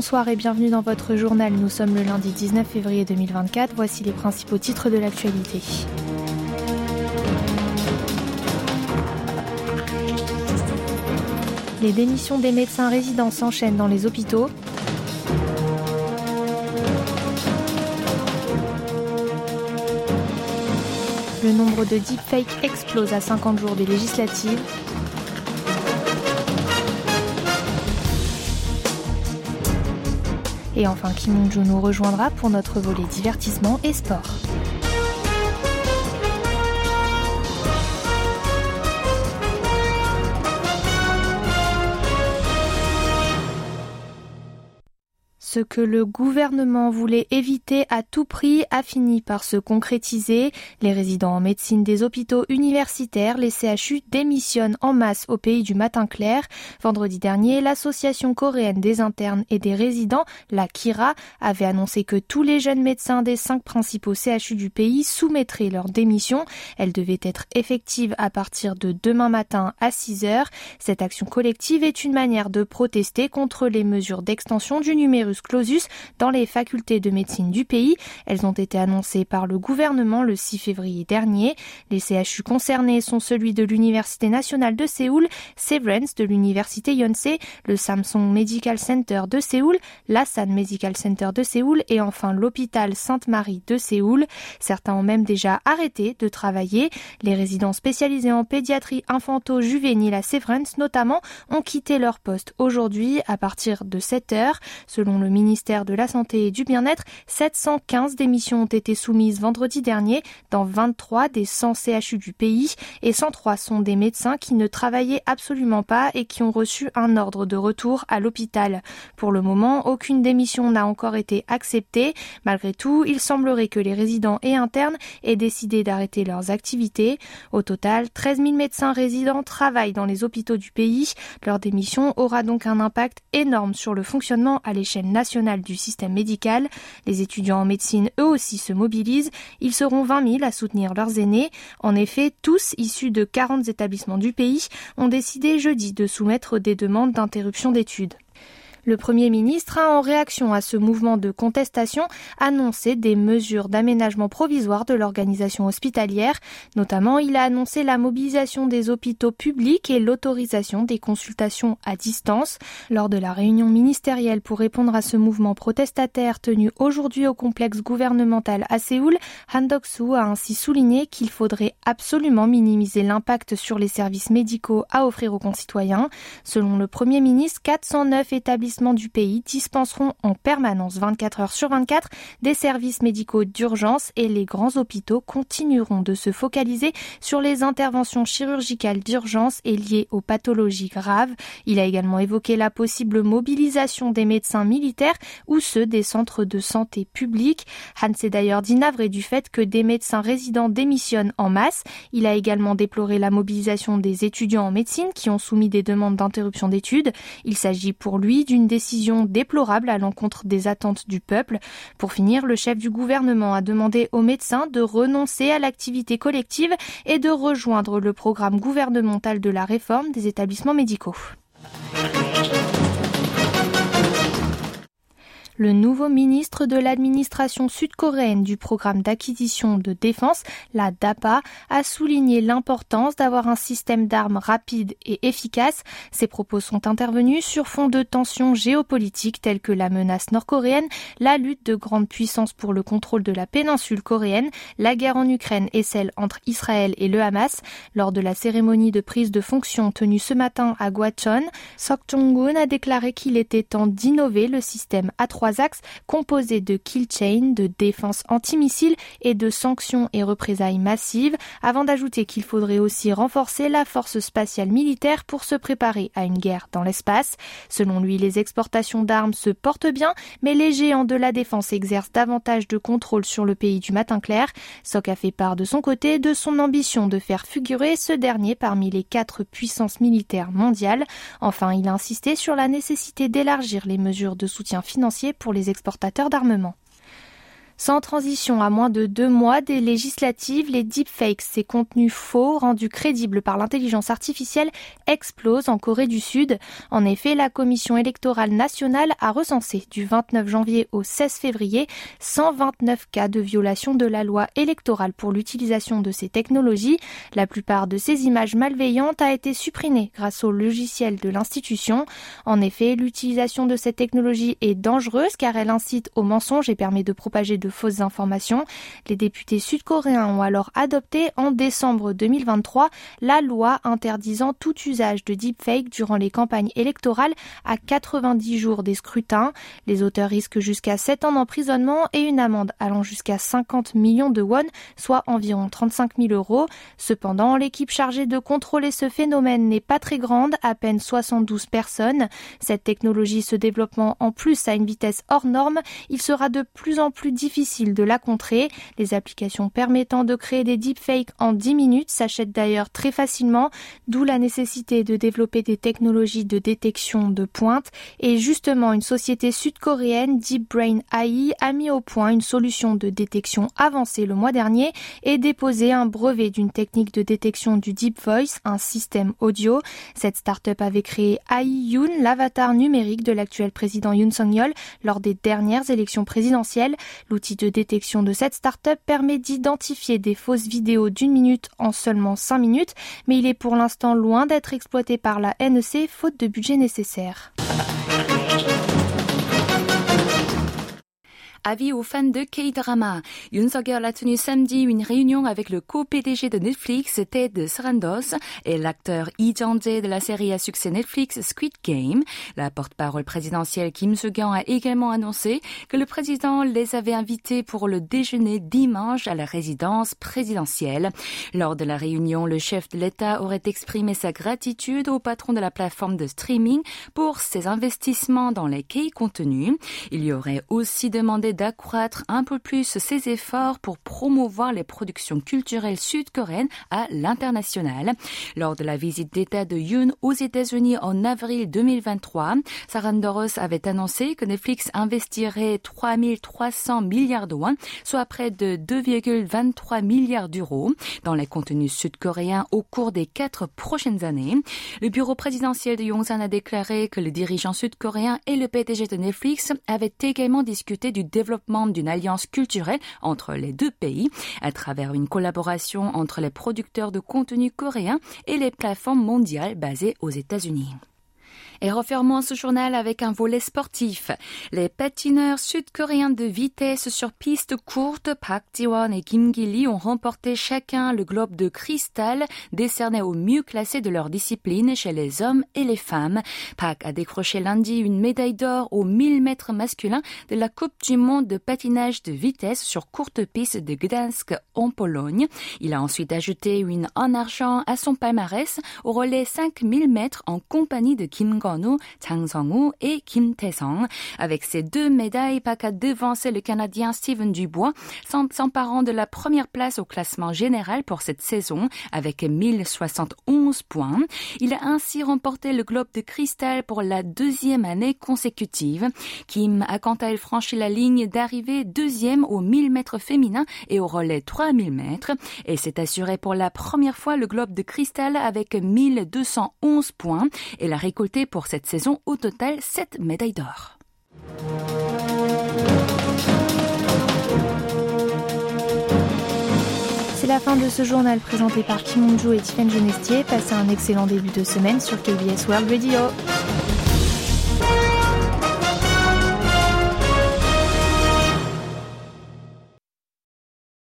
bonsoir et bienvenue dans votre journal. Nous sommes le lundi 19 février 2024. Voici les principaux titres de l'actualité. Les démissions des médecins résidents s'enchaînent dans les hôpitaux. Le nombre de deepfakes explose à 50 jours des législatives. Et enfin, Kim Jong-un nous rejoindra pour notre volet divertissement et sport. Ce que le gouvernement voulait éviter à tout prix a fini par se concrétiser. Les résidents en médecine des hôpitaux universitaires, les CHU, démissionnent en masse au pays du matin clair. Vendredi dernier, l'association coréenne des internes et des résidents, la KIRA, avait annoncé que tous les jeunes médecins des cinq principaux CHU du pays soumettraient leur démission. Elle devait être effective à partir de demain matin à 6 heures. Cette action collective est une manière de protester contre les mesures d'extension du clausus dans les facultés de médecine du pays. Elles ont été annoncées par le gouvernement le 6 février dernier. Les CHU concernés sont celui de l'Université nationale de Séoul, Severance de l'Université Yonsei, le Samsung Medical Center de Séoul, l'Asan Medical Center de Séoul et enfin l'hôpital Sainte-Marie de Séoul. Certains ont même déjà arrêté de travailler. Les résidents spécialisés en pédiatrie infanto-juvénile à Severance notamment ont quitté leur poste aujourd'hui à partir de 7 heures. Selon le ministère de la Santé et du Bien-être, 715 démissions ont été soumises vendredi dernier dans 23 des 100 CHU du pays et 103 sont des médecins qui ne travaillaient absolument pas et qui ont reçu un ordre de retour à l'hôpital. Pour le moment, aucune démission n'a encore été acceptée. Malgré tout, il semblerait que les résidents et internes aient décidé d'arrêter leurs activités. Au total, 13 000 médecins résidents travaillent dans les hôpitaux du pays. Leur démission aura donc un impact énorme sur le fonctionnement à l'échelle nationale nationale du système médical. Les étudiants en médecine, eux aussi, se mobilisent. Ils seront 20 000 à soutenir leurs aînés. En effet, tous issus de 40 établissements du pays ont décidé jeudi de soumettre des demandes d'interruption d'études. Le Premier ministre a, en réaction à ce mouvement de contestation, annoncé des mesures d'aménagement provisoire de l'organisation hospitalière. Notamment, il a annoncé la mobilisation des hôpitaux publics et l'autorisation des consultations à distance. Lors de la réunion ministérielle pour répondre à ce mouvement protestataire tenu aujourd'hui au complexe gouvernemental à Séoul, Han Dok-soo a ainsi souligné qu'il faudrait absolument minimiser l'impact sur les services médicaux à offrir aux concitoyens. Selon le Premier ministre, 409 établissements du pays dispenseront en permanence 24 heures sur 24 des services médicaux d'urgence et les grands hôpitaux continueront de se focaliser sur les interventions chirurgicales d'urgence et liées aux pathologies graves. Il a également évoqué la possible mobilisation des médecins militaires ou ceux des centres de santé publics. Han s'est d'ailleurs dit navré du fait que des médecins résidents démissionnent en masse. Il a également déploré la mobilisation des étudiants en médecine qui ont soumis des demandes d'interruption d'études. Il s'agit pour lui d'une une décision déplorable à l'encontre des attentes du peuple. Pour finir, le chef du gouvernement a demandé aux médecins de renoncer à l'activité collective et de rejoindre le programme gouvernemental de la réforme des établissements médicaux. Le nouveau ministre de l'administration sud-coréenne du programme d'acquisition de défense, la DAPA, a souligné l'importance d'avoir un système d'armes rapide et efficace. Ces propos sont intervenus sur fond de tensions géopolitiques telles que la menace nord-coréenne, la lutte de grandes puissances pour le contrôle de la péninsule coréenne, la guerre en Ukraine et celle entre Israël et le Hamas. Lors de la cérémonie de prise de fonction tenue ce matin à Gwacheon, Sok Jong-un a déclaré qu'il était temps d'innover le système A3 axes composés de kill chain, de défense antimissile et de sanctions et représailles massives, avant d'ajouter qu'il faudrait aussi renforcer la force spatiale militaire pour se préparer à une guerre dans l'espace. Selon lui, les exportations d'armes se portent bien, mais les géants de la défense exercent davantage de contrôle sur le pays du matin clair. Sok a fait part de son côté de son ambition de faire figurer ce dernier parmi les quatre puissances militaires mondiales. Enfin, il a insisté sur la nécessité d'élargir les mesures de soutien financier pour les exportateurs d'armement. Sans transition, à moins de deux mois des législatives, les deepfakes, ces contenus faux rendus crédibles par l'intelligence artificielle, explosent en Corée du Sud. En effet, la Commission électorale nationale a recensé du 29 janvier au 16 février 129 cas de violation de la loi électorale pour l'utilisation de ces technologies. La plupart de ces images malveillantes a été supprimée grâce au logiciel de l'institution. En effet, l'utilisation de cette technologie est dangereuse car elle incite au mensonge et permet de propager de fausses informations. Les députés sud-coréens ont alors adopté en décembre 2023 la loi interdisant tout usage de deepfake durant les campagnes électorales à 90 jours des scrutins. Les auteurs risquent jusqu'à 7 ans d'emprisonnement et une amende allant jusqu'à 50 millions de won, soit environ 35 000 euros. Cependant, l'équipe chargée de contrôler ce phénomène n'est pas très grande, à peine 72 personnes. Cette technologie se développant en plus à une vitesse hors norme, il sera de plus en plus difficile difficile de la contrer. Les applications permettant de créer des deepfakes en 10 minutes s'achètent d'ailleurs très facilement, d'où la nécessité de développer des technologies de détection de pointe. Et justement, une société sud-coréenne, Deep Brain AI, a mis au point une solution de détection avancée le mois dernier et déposé un brevet d'une technique de détection du Deep Voice, un système audio. Cette start-up avait créé AI Yoon, l'avatar numérique de l'actuel président Yoon Song-yeol lors des dernières élections présidentielles. L'outil de détection de cette start-up permet d'identifier des fausses vidéos d'une minute en seulement 5 minutes, mais il est pour l'instant loin d'être exploité par la NEC faute de budget nécessaire. Avis aux fans de K-drama. Yoon a tenu samedi une réunion avec le co-PDG de Netflix, Ted Sarandos, et l'acteur Lee Jung-jae de la série à succès Netflix Squid Game. La porte-parole présidentielle Kim Soo-kyung a également annoncé que le président les avait invités pour le déjeuner dimanche à la résidence présidentielle. Lors de la réunion, le chef de l'État aurait exprimé sa gratitude au patron de la plateforme de streaming pour ses investissements dans les K-contenus. Il y aurait aussi demandé d'accroître un peu plus ses efforts pour promouvoir les productions culturelles sud-coréennes à l'international. Lors de la visite d'État de Yoon aux États-Unis en avril 2023, Sarandoros avait annoncé que Netflix investirait 3300 milliards de won, soit près de 2,23 milliards d'euros, dans les contenus sud-coréens au cours des quatre prochaines années. Le bureau présidentiel de Yongsan a déclaré que le dirigeant sud-coréen et le PDG de Netflix avaient également discuté du développement d'une alliance culturelle entre les deux pays à travers une collaboration entre les producteurs de contenu coréens et les plateformes mondiales basées aux États-Unis. Et refermons ce journal avec un volet sportif. Les patineurs sud-coréens de vitesse sur piste courte, Park Ji-won et Kim Gi-lee ont remporté chacun le globe de cristal décerné aux mieux classés de leur discipline chez les hommes et les femmes. Park a décroché lundi une médaille d'or aux 1000 mètres masculins de la Coupe du monde de patinage de vitesse sur courte piste de Gdansk en Pologne. Il a ensuite ajouté une en argent à son palmarès au relais 5000 mètres en compagnie de Kim Go Chang et Kim Tae-sung. Avec ces deux médailles, Park a devancé le Canadien Steven Dubois, s'emparant de la première place au classement général pour cette saison avec 1071 points. Il a ainsi remporté le globe de cristal pour la deuxième année consécutive. Kim a quant à elle franchi la ligne d'arrivée deuxième au 1000 mètres féminin et au relais 3000 mètres et s'est assuré pour la première fois le globe de cristal avec 1211 points. Elle a récolté pour cette saison au total 7 médailles d'or. C'est la fin de ce journal présenté par Kim Moon-joo et Tiffany Genestier. Passez un excellent début de semaine sur KBS World Radio.